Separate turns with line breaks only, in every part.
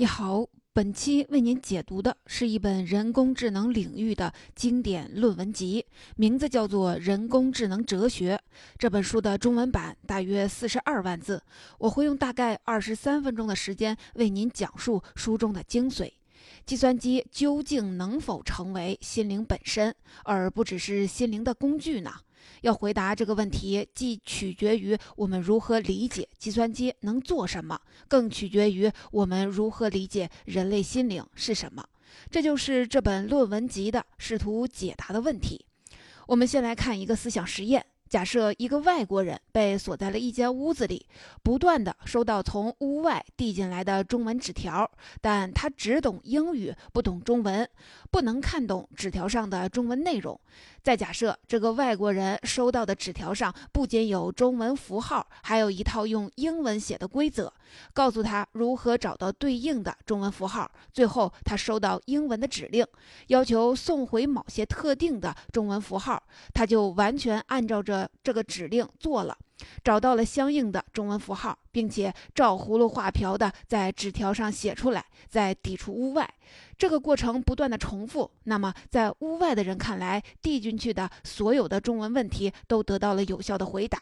你好，本期为您解读的是一本人工智能领域的经典论文集，名字叫做《人工智能哲学》。这本书的中文版大约四十二万字，我会用大概二十三分钟的时间为您讲述书中的精髓。计算机究竟能否成为心灵本身，而不只是心灵的工具呢？要回答这个问题，既取决于我们如何理解计算机能做什么，更取决于我们如何理解人类心灵是什么。这就是这本论文集的试图解答的问题。我们先来看一个思想实验。假设一个外国人被锁在了一间屋子里，不断的收到从屋外递进来的中文纸条，但他只懂英语，不懂中文，不能看懂纸条上的中文内容。再假设这个外国人收到的纸条上不仅有中文符号，还有一套用英文写的规则，告诉他如何找到对应的中文符号。最后，他收到英文的指令，要求送回某些特定的中文符号，他就完全按照着这个指令做了。找到了相应的中文符号，并且照葫芦画瓢的在纸条上写出来，再递出屋外。这个过程不断的重复。那么，在屋外的人看来，递进去的所有的中文问题都得到了有效的回答。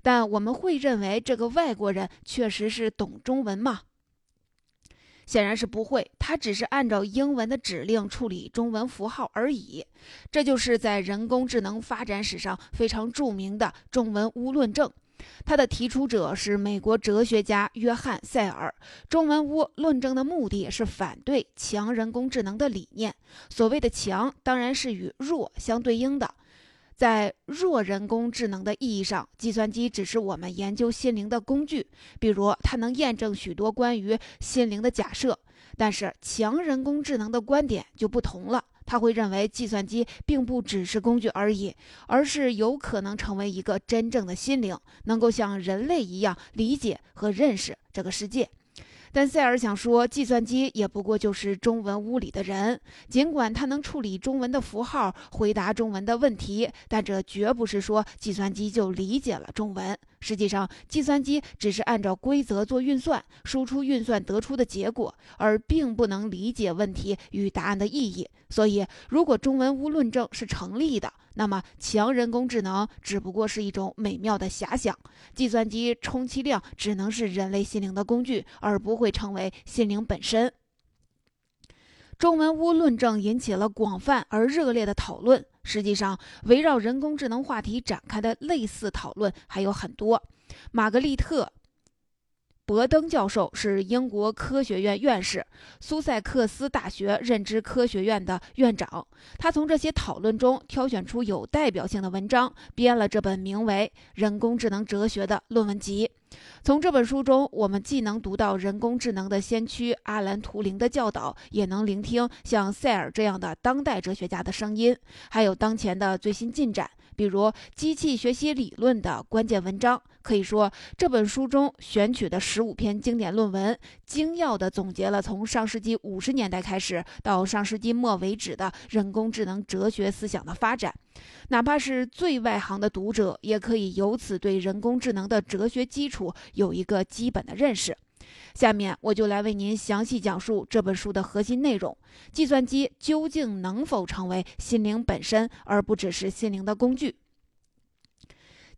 但我们会认为这个外国人确实是懂中文吗？显然是不会，他只是按照英文的指令处理中文符号而已。这就是在人工智能发展史上非常著名的中文乌论证。它的提出者是美国哲学家约翰·塞尔。中文乌论证的目的是反对强人工智能的理念。所谓的强，当然是与弱相对应的。在弱人工智能的意义上，计算机只是我们研究心灵的工具，比如它能验证许多关于心灵的假设。但是强人工智能的观点就不同了，他会认为计算机并不只是工具而已，而是有可能成为一个真正的心灵，能够像人类一样理解和认识这个世界。但塞尔想说，计算机也不过就是中文屋里的人，尽管它能处理中文的符号，回答中文的问题，但这绝不是说计算机就理解了中文。实际上，计算机只是按照规则做运算，输出运算得出的结果，而并不能理解问题与答案的意义。所以，如果中文屋论证是成立的，那么，强人工智能只不过是一种美妙的遐想，计算机充其量只能是人类心灵的工具，而不会成为心灵本身。中文屋论证引起了广泛而热烈的讨论。实际上，围绕人工智能话题展开的类似讨论还有很多。玛格丽特。伯登教授是英国科学院院士，苏塞克斯大学认知科学院的院长。他从这些讨论中挑选出有代表性的文章，编了这本名为《人工智能哲学》的论文集。从这本书中，我们既能读到人工智能的先驱阿兰·图灵的教导，也能聆听像塞尔这样的当代哲学家的声音，还有当前的最新进展。比如机器学习理论的关键文章，可以说这本书中选取的十五篇经典论文，精要地总结了从上世纪五十年代开始到上世纪末为止的人工智能哲学思想的发展。哪怕是最外行的读者，也可以由此对人工智能的哲学基础有一个基本的认识。下面我就来为您详细讲述这本书的核心内容：计算机究竟能否成为心灵本身，而不只是心灵的工具？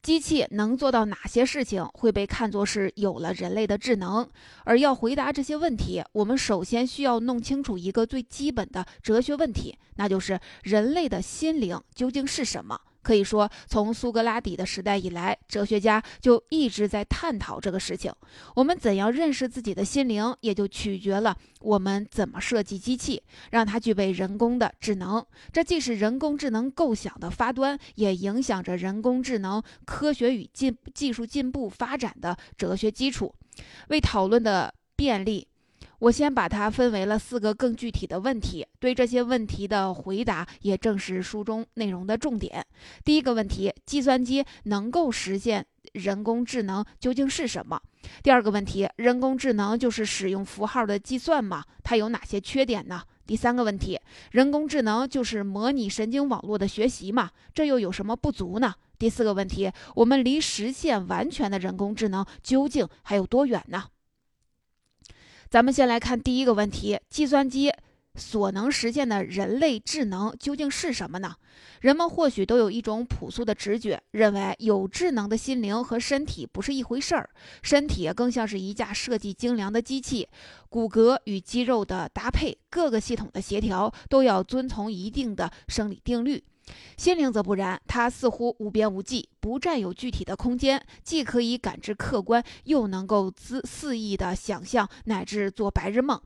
机器能做到哪些事情会被看作是有了人类的智能？而要回答这些问题，我们首先需要弄清楚一个最基本的哲学问题，那就是人类的心灵究竟是什么？可以说，从苏格拉底的时代以来，哲学家就一直在探讨这个事情。我们怎样认识自己的心灵，也就取决了我们怎么设计机器，让它具备人工的智能。这既是人工智能构想的发端，也影响着人工智能科学与进技术进步发展的哲学基础。为讨论的便利。我先把它分为了四个更具体的问题，对这些问题的回答也正是书中内容的重点。第一个问题：计算机能够实现人工智能究竟是什么？第二个问题：人工智能就是使用符号的计算吗？它有哪些缺点呢？第三个问题：人工智能就是模拟神经网络的学习吗？这又有什么不足呢？第四个问题：我们离实现完全的人工智能究竟还有多远呢？咱们先来看第一个问题：计算机所能实现的人类智能究竟是什么呢？人们或许都有一种朴素的直觉，认为有智能的心灵和身体不是一回事儿，身体更像是一架设计精良的机器，骨骼与肌肉的搭配，各个系统的协调都要遵从一定的生理定律。心灵则不然，它似乎无边无际，不占有具体的空间，既可以感知客观，又能够恣肆意的想象乃至做白日梦。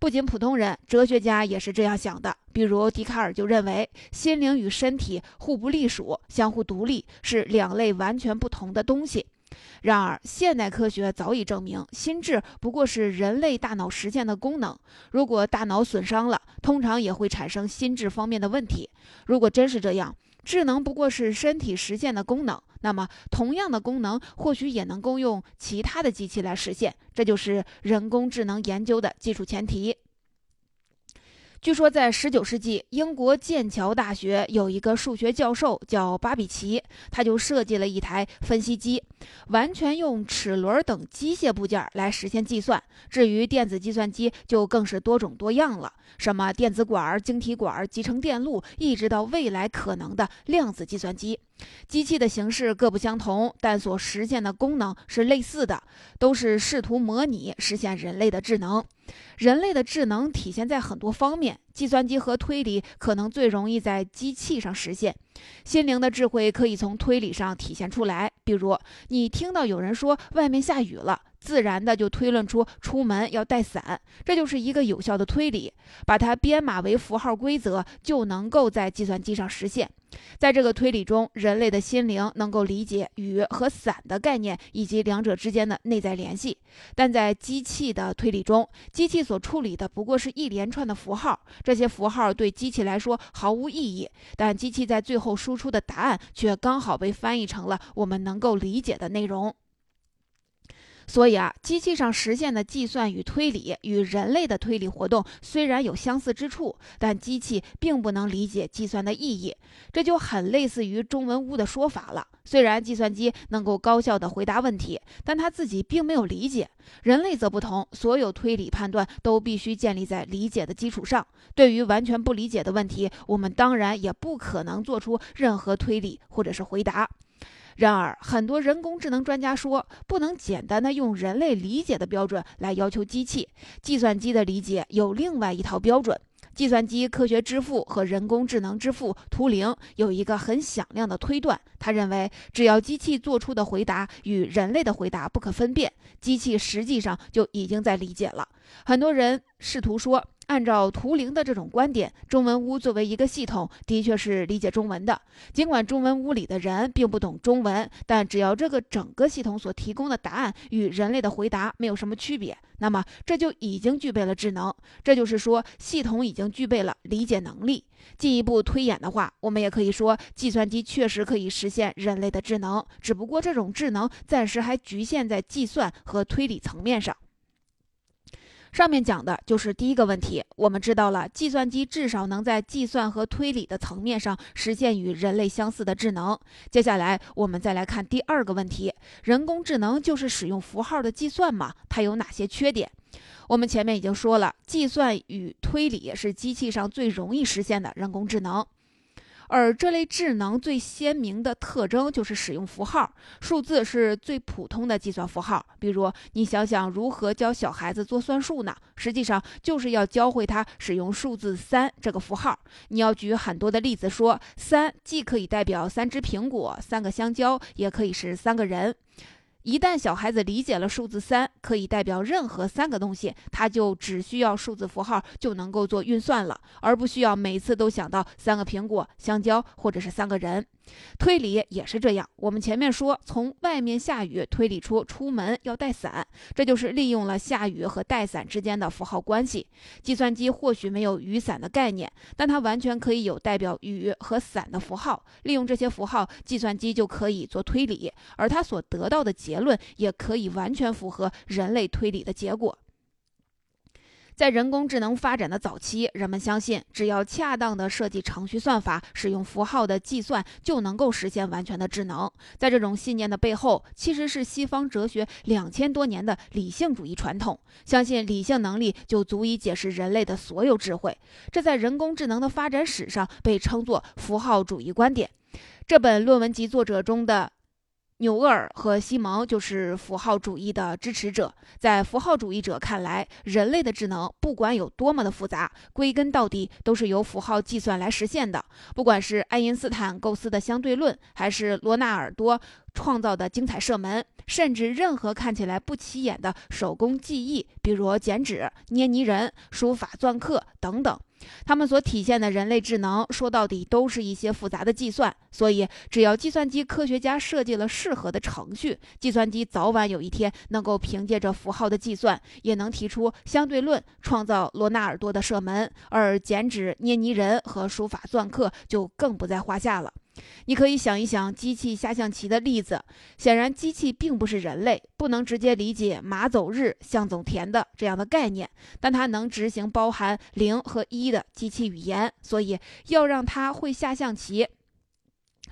不仅普通人，哲学家也是这样想的。比如笛卡尔就认为，心灵与身体互不隶属，相互独立，是两类完全不同的东西。然而，现代科学早已证明，心智不过是人类大脑实现的功能。如果大脑损伤了，通常也会产生心智方面的问题。如果真是这样，智能不过是身体实现的功能，那么同样的功能或许也能够用其他的机器来实现。这就是人工智能研究的基础前提。据说，在十九世纪，英国剑桥大学有一个数学教授叫巴比奇，他就设计了一台分析机，完全用齿轮等机械部件来实现计算。至于电子计算机，就更是多种多样了，什么电子管、晶体管、集成电路，一直到未来可能的量子计算机。机器的形式各不相同，但所实现的功能是类似的，都是试图模拟实现人类的智能。人类的智能体现在很多方面，计算机和推理可能最容易在机器上实现。心灵的智慧可以从推理上体现出来，比如你听到有人说外面下雨了。自然的就推论出出门要带伞，这就是一个有效的推理。把它编码为符号规则，就能够在计算机上实现。在这个推理中，人类的心灵能够理解雨和伞的概念以及两者之间的内在联系。但在机器的推理中，机器所处理的不过是一连串的符号，这些符号对机器来说毫无意义，但机器在最后输出的答案却刚好被翻译成了我们能够理解的内容。所以啊，机器上实现的计算与推理与人类的推理活动虽然有相似之处，但机器并不能理解计算的意义。这就很类似于中文屋的说法了。虽然计算机能够高效地回答问题，但它自己并没有理解。人类则不同，所有推理判断都必须建立在理解的基础上。对于完全不理解的问题，我们当然也不可能做出任何推理或者是回答。然而，很多人工智能专家说，不能简单的用人类理解的标准来要求机器。计算机的理解有另外一套标准。计算机科学之父和人工智能之父图灵有一个很响亮的推断，他认为，只要机器做出的回答与人类的回答不可分辨，机器实际上就已经在理解了。很多人试图说。按照图灵的这种观点，中文屋作为一个系统，的确是理解中文的。尽管中文屋里的人并不懂中文，但只要这个整个系统所提供的答案与人类的回答没有什么区别，那么这就已经具备了智能。这就是说，系统已经具备了理解能力。进一步推演的话，我们也可以说，计算机确实可以实现人类的智能，只不过这种智能暂时还局限在计算和推理层面上。上面讲的就是第一个问题，我们知道了计算机至少能在计算和推理的层面上实现与人类相似的智能。接下来我们再来看第二个问题：人工智能就是使用符号的计算吗？它有哪些缺点？我们前面已经说了，计算与推理是机器上最容易实现的人工智能。而这类智能最鲜明的特征就是使用符号，数字是最普通的计算符号。比如，你想想如何教小孩子做算术呢？实际上就是要教会他使用数字三这个符号。你要举很多的例子，说三既可以代表三只苹果、三个香蕉，也可以是三个人。一旦小孩子理解了数字三可以代表任何三个东西，他就只需要数字符号就能够做运算了，而不需要每次都想到三个苹果、香蕉或者是三个人。推理也是这样。我们前面说，从外面下雨推理出出门要带伞，这就是利用了下雨和带伞之间的符号关系。计算机或许没有雨伞的概念，但它完全可以有代表雨和伞的符号。利用这些符号，计算机就可以做推理，而它所得到的结论也可以完全符合人类推理的结果。在人工智能发展的早期，人们相信只要恰当的设计程序算法，使用符号的计算，就能够实现完全的智能。在这种信念的背后，其实是西方哲学两千多年的理性主义传统，相信理性能力就足以解释人类的所有智慧。这在人工智能的发展史上被称作符号主义观点。这本论文集作者中的。纽厄尔和西蒙就是符号主义的支持者。在符号主义者看来，人类的智能不管有多么的复杂，归根到底都是由符号计算来实现的。不管是爱因斯坦构思的相对论，还是罗纳尔多创造的精彩射门，甚至任何看起来不起眼的手工技艺，比如剪纸、捏泥人、书法、篆刻等等。他们所体现的人类智能，说到底都是一些复杂的计算。所以，只要计算机科学家设计了适合的程序，计算机早晚有一天能够凭借着符号的计算，也能提出相对论，创造罗纳尔多的射门。而剪纸、捏泥人和书法篆刻就更不在话下了。你可以想一想机器下象棋的例子。显然，机器并不是人类，不能直接理解“马走日，象走田”的这样的概念，但它能执行包含零和一的机器语言。所以，要让它会下象棋。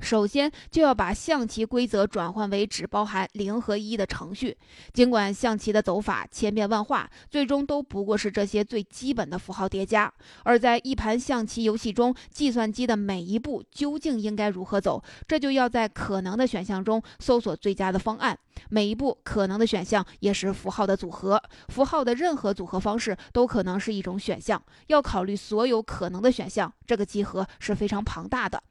首先就要把象棋规则转换为只包含零和一的程序。尽管象棋的走法千变万化，最终都不过是这些最基本的符号叠加。而在一盘象棋游戏中，计算机的每一步究竟应该如何走，这就要在可能的选项中搜索最佳的方案。每一步可能的选项也是符号的组合，符号的任何组合方式都可能是一种选项。要考虑所有可能的选项，这个集合是非常庞大的。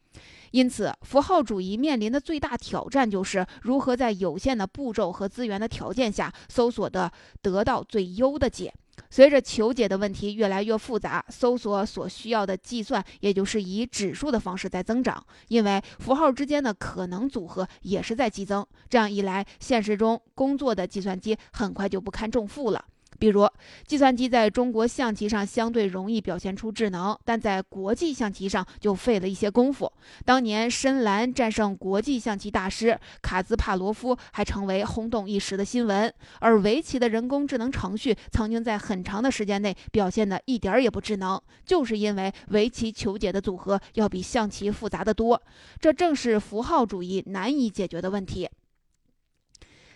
因此，符号主义面临的最大挑战就是如何在有限的步骤和资源的条件下，搜索的得到最优的解。随着求解的问题越来越复杂，搜索所需要的计算也就是以指数的方式在增长，因为符号之间的可能组合也是在激增。这样一来，现实中工作的计算机很快就不堪重负了。比如，计算机在中国象棋上相对容易表现出智能，但在国际象棋上就费了一些功夫。当年深蓝战胜国际象棋大师卡兹帕罗夫，还成为轰动一时的新闻。而围棋的人工智能程序曾经在很长的时间内表现的一点儿也不智能，就是因为围棋求解的组合要比象棋复杂的多。这正是符号主义难以解决的问题。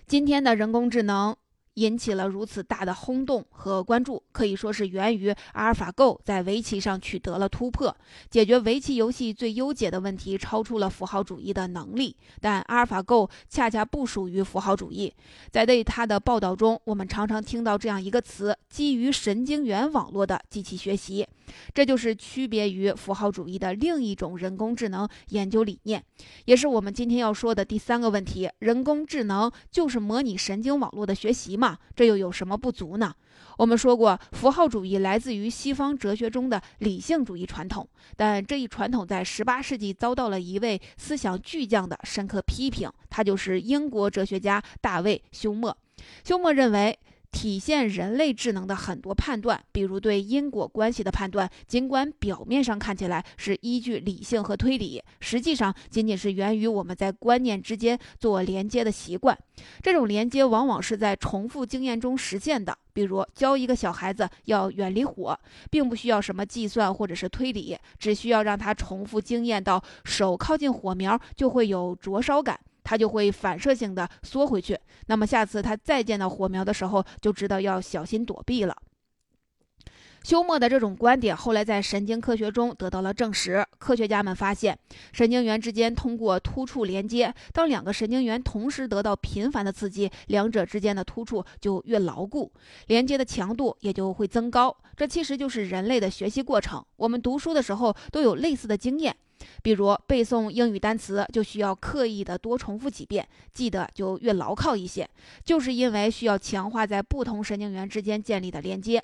今天的人工智能。引起了如此大的轰动和关注，可以说是源于阿尔法 Go 在围棋上取得了突破，解决围棋游戏最优解的问题，超出了符号主义的能力。但阿尔法 Go 恰恰不属于符号主义。在对它的报道中，我们常常听到这样一个词：基于神经元网络的机器学习。这就是区别于符号主义的另一种人工智能研究理念，也是我们今天要说的第三个问题：人工智能就是模拟神经网络的学习嘛？这又有什么不足呢？我们说过，符号主义来自于西方哲学中的理性主义传统，但这一传统在18世纪遭到了一位思想巨匠的深刻批评，他就是英国哲学家大卫·休谟。休谟认为。体现人类智能的很多判断，比如对因果关系的判断，尽管表面上看起来是依据理性和推理，实际上仅仅是源于我们在观念之间做连接的习惯。这种连接往往是在重复经验中实现的。比如教一个小孩子要远离火，并不需要什么计算或者是推理，只需要让他重复经验到手靠近火苗就会有灼烧感。他就会反射性的缩回去，那么下次他再见到火苗的时候，就知道要小心躲避了。休谟的这种观点后来在神经科学中得到了证实。科学家们发现，神经元之间通过突触连接，当两个神经元同时得到频繁的刺激，两者之间的突触就越牢固，连接的强度也就会增高。这其实就是人类的学习过程。我们读书的时候都有类似的经验。比如背诵英语单词，就需要刻意的多重复几遍，记得就越牢靠一些。就是因为需要强化在不同神经元之间建立的连接。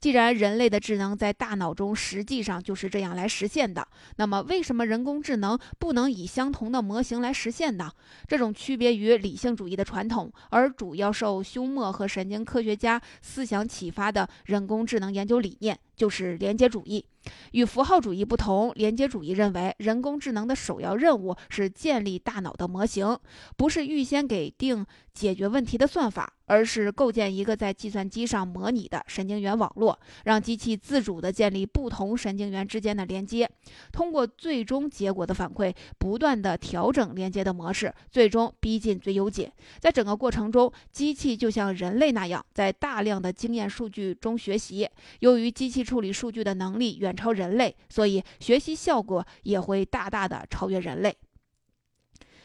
既然人类的智能在大脑中实际上就是这样来实现的，那么为什么人工智能不能以相同的模型来实现呢？这种区别于理性主义的传统，而主要受休谟和神经科学家思想启发的人工智能研究理念，就是连接主义。与符号主义不同，连接主义认为人工智能的首要任务是建立大脑的模型，不是预先给定解决问题的算法。而是构建一个在计算机上模拟的神经元网络，让机器自主地建立不同神经元之间的连接，通过最终结果的反馈，不断地调整连接的模式，最终逼近最优解。在整个过程中，机器就像人类那样，在大量的经验数据中学习。由于机器处理数据的能力远超人类，所以学习效果也会大大的超越人类。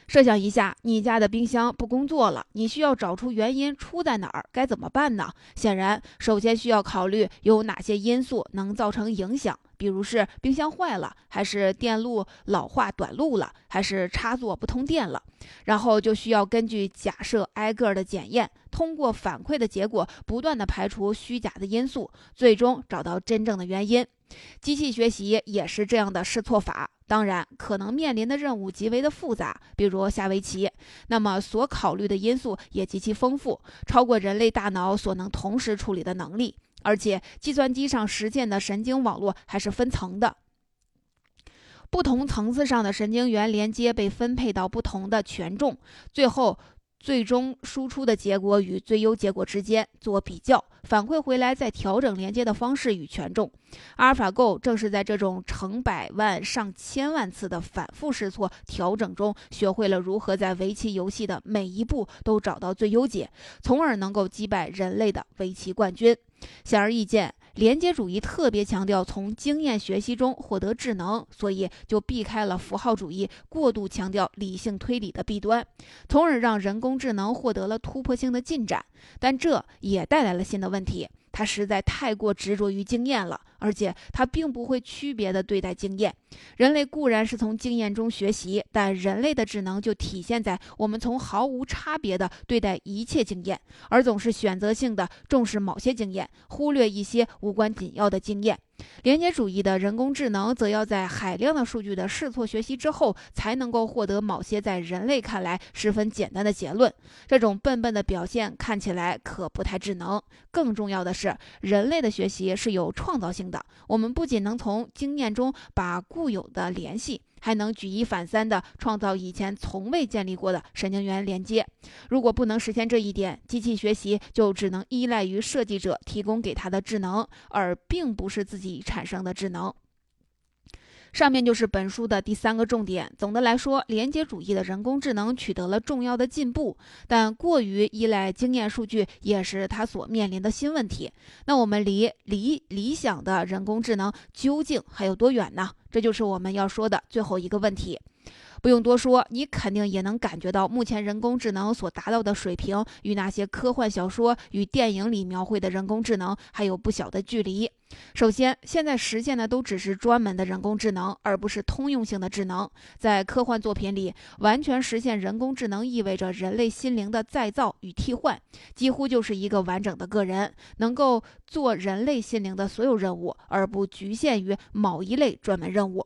设想一下，你家的冰箱不工作了，你需要找出原因出在哪儿，该怎么办呢？显然，首先需要考虑有哪些因素能造成影响，比如是冰箱坏了，还是电路老化短路了，还是插座不通电了。然后就需要根据假设挨个的检验，通过反馈的结果，不断的排除虚假的因素，最终找到真正的原因。机器学习也是这样的试错法。当然，可能面临的任务极为的复杂，比如下围棋，那么所考虑的因素也极其丰富，超过人类大脑所能同时处理的能力。而且，计算机上实现的神经网络还是分层的，不同层次上的神经元连接被分配到不同的权重，最后。最终输出的结果与最优结果之间做比较，反馈回来再调整连接的方式与权重。阿尔法 Go 正是在这种成百万上千万次的反复试错调整中，学会了如何在围棋游戏的每一步都找到最优解，从而能够击败人类的围棋冠军。显而易见。连接主义特别强调从经验学习中获得智能，所以就避开了符号主义过度强调理性推理的弊端，从而让人工智能获得了突破性的进展。但这也带来了新的问题。他实在太过执着于经验了，而且他并不会区别的对待经验。人类固然是从经验中学习，但人类的智能就体现在我们从毫无差别的对待一切经验，而总是选择性的重视某些经验，忽略一些无关紧要的经验。连接主义的人工智能则要在海量的数据的试错学习之后，才能够获得某些在人类看来十分简单的结论。这种笨笨的表现看起来可不太智能。更重要的是，人类的学习是有创造性的。我们不仅能从经验中把固有的联系。还能举一反三地创造以前从未建立过的神经元连接。如果不能实现这一点，机器学习就只能依赖于设计者提供给它的智能，而并不是自己产生的智能。上面就是本书的第三个重点。总的来说，连接主义的人工智能取得了重要的进步，但过于依赖经验数据也是它所面临的新问题。那我们离离理想的人工智能究竟还有多远呢？这就是我们要说的最后一个问题。不用多说，你肯定也能感觉到，目前人工智能所达到的水平，与那些科幻小说与电影里描绘的人工智能还有不小的距离。首先，现在实现的都只是专门的人工智能，而不是通用性的智能。在科幻作品里，完全实现人工智能意味着人类心灵的再造与替换，几乎就是一个完整的个人，能够做人类心灵的所有任务，而不局限于某一类专门任务。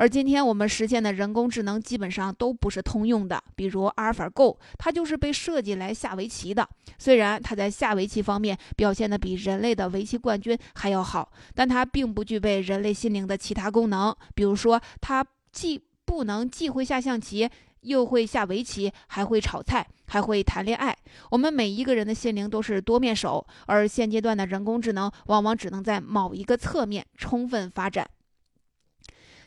而今天我们实现的人工智能基本上都不是通用的，比如阿尔法 Go，它就是被设计来下围棋的。虽然它在下围棋方面表现的比人类的围棋冠军还要好，但它并不具备人类心灵的其他功能，比如说它既不能既会下象棋，又会下围棋，还会炒菜，还会谈恋爱。我们每一个人的心灵都是多面手，而现阶段的人工智能往往只能在某一个侧面充分发展。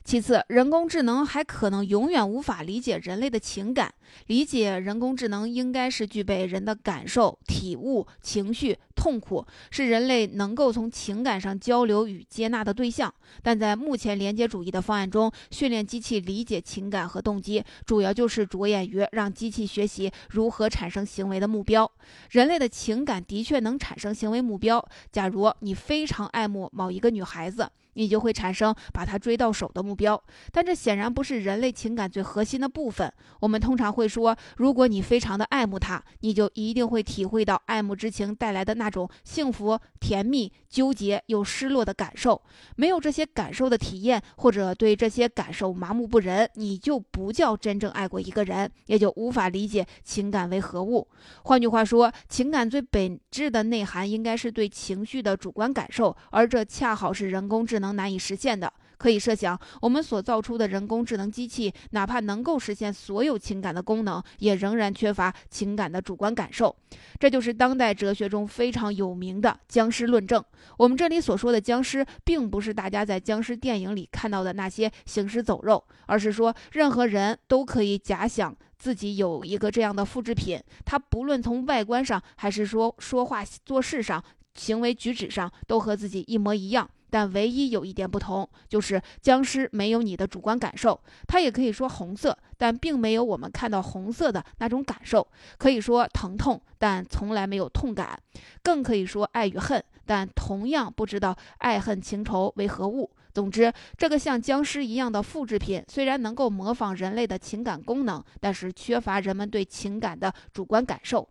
其次，人工智能还可能永远无法理解人类的情感。理解人工智能应该是具备人的感受、体悟、情绪、痛苦，是人类能够从情感上交流与接纳的对象。但在目前连接主义的方案中，训练机器理解情感和动机，主要就是着眼于让机器学习如何产生行为的目标。人类的情感的确能产生行为目标。假如你非常爱慕某一个女孩子。你就会产生把她追到手的目目标，但这显然不是人类情感最核心的部分。我们通常会说，如果你非常的爱慕他，你就一定会体会到爱慕之情带来的那种幸福、甜蜜、纠结又失落的感受。没有这些感受的体验，或者对这些感受麻木不仁，你就不叫真正爱过一个人，也就无法理解情感为何物。换句话说，情感最本质的内涵应该是对情绪的主观感受，而这恰好是人工智。能难以实现的。可以设想，我们所造出的人工智能机器，哪怕能够实现所有情感的功能，也仍然缺乏情感的主观感受。这就是当代哲学中非常有名的僵尸论证。我们这里所说的僵尸，并不是大家在僵尸电影里看到的那些行尸走肉，而是说任何人都可以假想自己有一个这样的复制品，他不论从外观上，还是说说话做事上、行为举止上，都和自己一模一样。但唯一有一点不同，就是僵尸没有你的主观感受。它也可以说红色，但并没有我们看到红色的那种感受。可以说疼痛，但从来没有痛感。更可以说爱与恨，但同样不知道爱恨情仇为何物。总之，这个像僵尸一样的复制品，虽然能够模仿人类的情感功能，但是缺乏人们对情感的主观感受。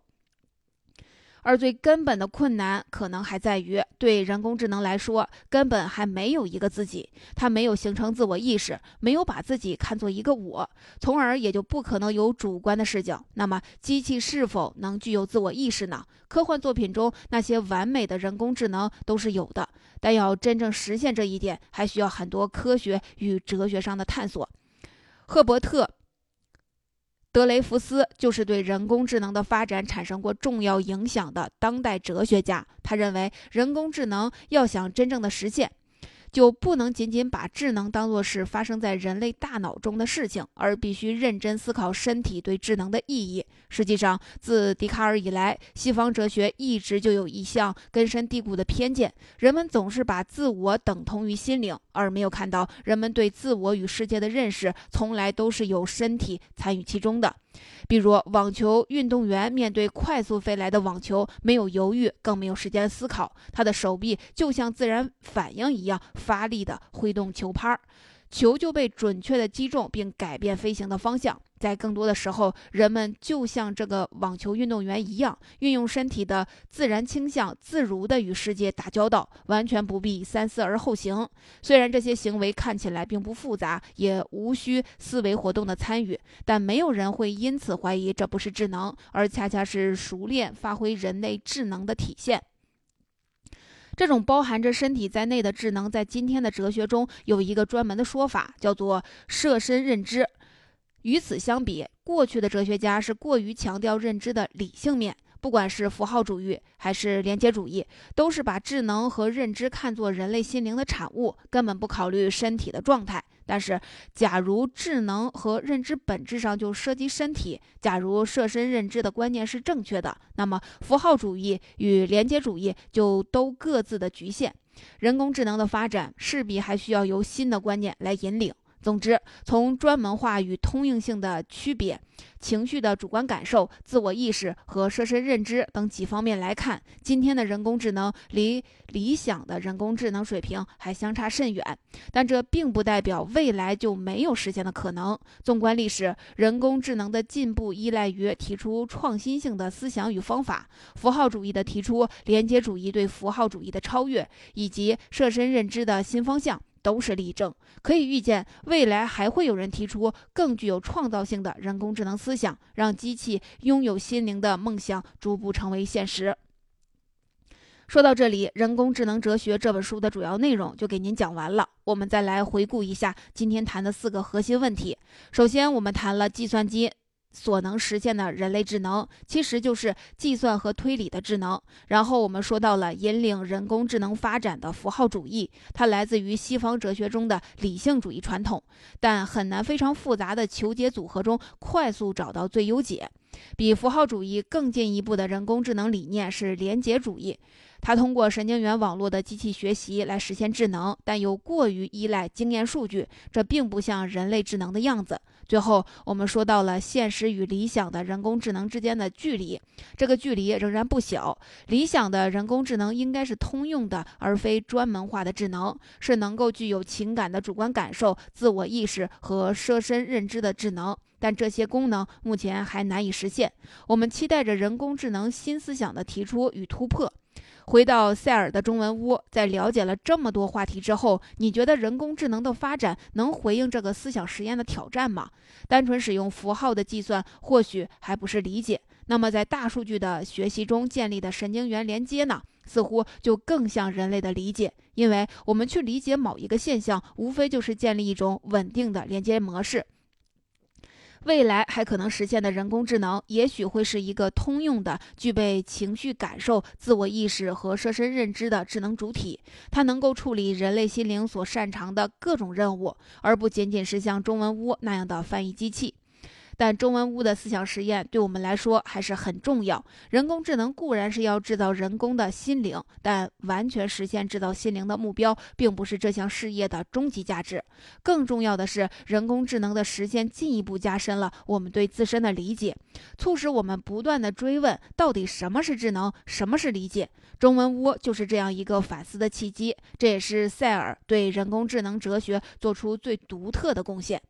而最根本的困难，可能还在于对人工智能来说，根本还没有一个自己，它没有形成自我意识，没有把自己看作一个我，从而也就不可能有主观的视角。那么，机器是否能具有自我意识呢？科幻作品中那些完美的人工智能都是有的，但要真正实现这一点，还需要很多科学与哲学上的探索。赫伯特。德雷福斯就是对人工智能的发展产生过重要影响的当代哲学家。他认为，人工智能要想真正的实现。就不能仅仅把智能当作是发生在人类大脑中的事情，而必须认真思考身体对智能的意义。实际上，自笛卡尔以来，西方哲学一直就有一项根深蒂固的偏见：人们总是把自我等同于心灵，而没有看到人们对自我与世界的认识从来都是有身体参与其中的。比如，网球运动员面对快速飞来的网球，没有犹豫，更没有时间思考，他的手臂就像自然反应一样发力地挥动球拍，球就被准确地击中，并改变飞行的方向。在更多的时候，人们就像这个网球运动员一样，运用身体的自然倾向，自如地与世界打交道，完全不必三思而后行。虽然这些行为看起来并不复杂，也无需思维活动的参与，但没有人会因此怀疑这不是智能，而恰恰是熟练发挥人类智能的体现。这种包含着身体在内的智能，在今天的哲学中有一个专门的说法，叫做设身认知。与此相比，过去的哲学家是过于强调认知的理性面，不管是符号主义还是连接主义，都是把智能和认知看作人类心灵的产物，根本不考虑身体的状态。但是，假如智能和认知本质上就涉及身体，假如设身认知的观念是正确的，那么符号主义与连接主义就都各自的局限。人工智能的发展势必还需要由新的观念来引领。总之，从专门化与通用性的区别、情绪的主观感受、自我意识和设身认知等几方面来看，今天的人工智能离理想的人工智能水平还相差甚远。但这并不代表未来就没有实现的可能。纵观历史，人工智能的进步依赖于提出创新性的思想与方法，符号主义的提出，连接主义对符号主义的超越，以及设身认知的新方向。都是例证，可以预见，未来还会有人提出更具有创造性的人工智能思想，让机器拥有心灵的梦想逐步成为现实。说到这里，《人工智能哲学》这本书的主要内容就给您讲完了。我们再来回顾一下今天谈的四个核心问题。首先，我们谈了计算机。所能实现的人类智能，其实就是计算和推理的智能。然后我们说到了引领人工智能发展的符号主义，它来自于西方哲学中的理性主义传统，但很难非常复杂的求解组合中快速找到最优解。比符号主义更进一步的人工智能理念是连结主义。它通过神经元网络的机器学习来实现智能，但又过于依赖经验数据，这并不像人类智能的样子。最后，我们说到了现实与理想的人工智能之间的距离，这个距离仍然不小。理想的人工智能应该是通用的，而非专门化的智能，是能够具有情感的主观感受、自我意识和设身认知的智能。但这些功能目前还难以实现。我们期待着人工智能新思想的提出与突破。回到塞尔的中文屋，在了解了这么多话题之后，你觉得人工智能的发展能回应这个思想实验的挑战吗？单纯使用符号的计算或许还不是理解，那么在大数据的学习中建立的神经元连接呢，似乎就更像人类的理解，因为我们去理解某一个现象，无非就是建立一种稳定的连接模式。未来还可能实现的人工智能，也许会是一个通用的、具备情绪感受、自我意识和设身认知的智能主体。它能够处理人类心灵所擅长的各种任务，而不仅仅是像中文屋那样的翻译机器。但中文屋的思想实验对我们来说还是很重要。人工智能固然是要制造人工的心灵，但完全实现制造心灵的目标，并不是这项事业的终极价值。更重要的是，人工智能的实现进一步加深了我们对自身的理解，促使我们不断的追问：到底什么是智能，什么是理解？中文屋就是这样一个反思的契机。这也是塞尔对人工智能哲学做出最独特的贡献。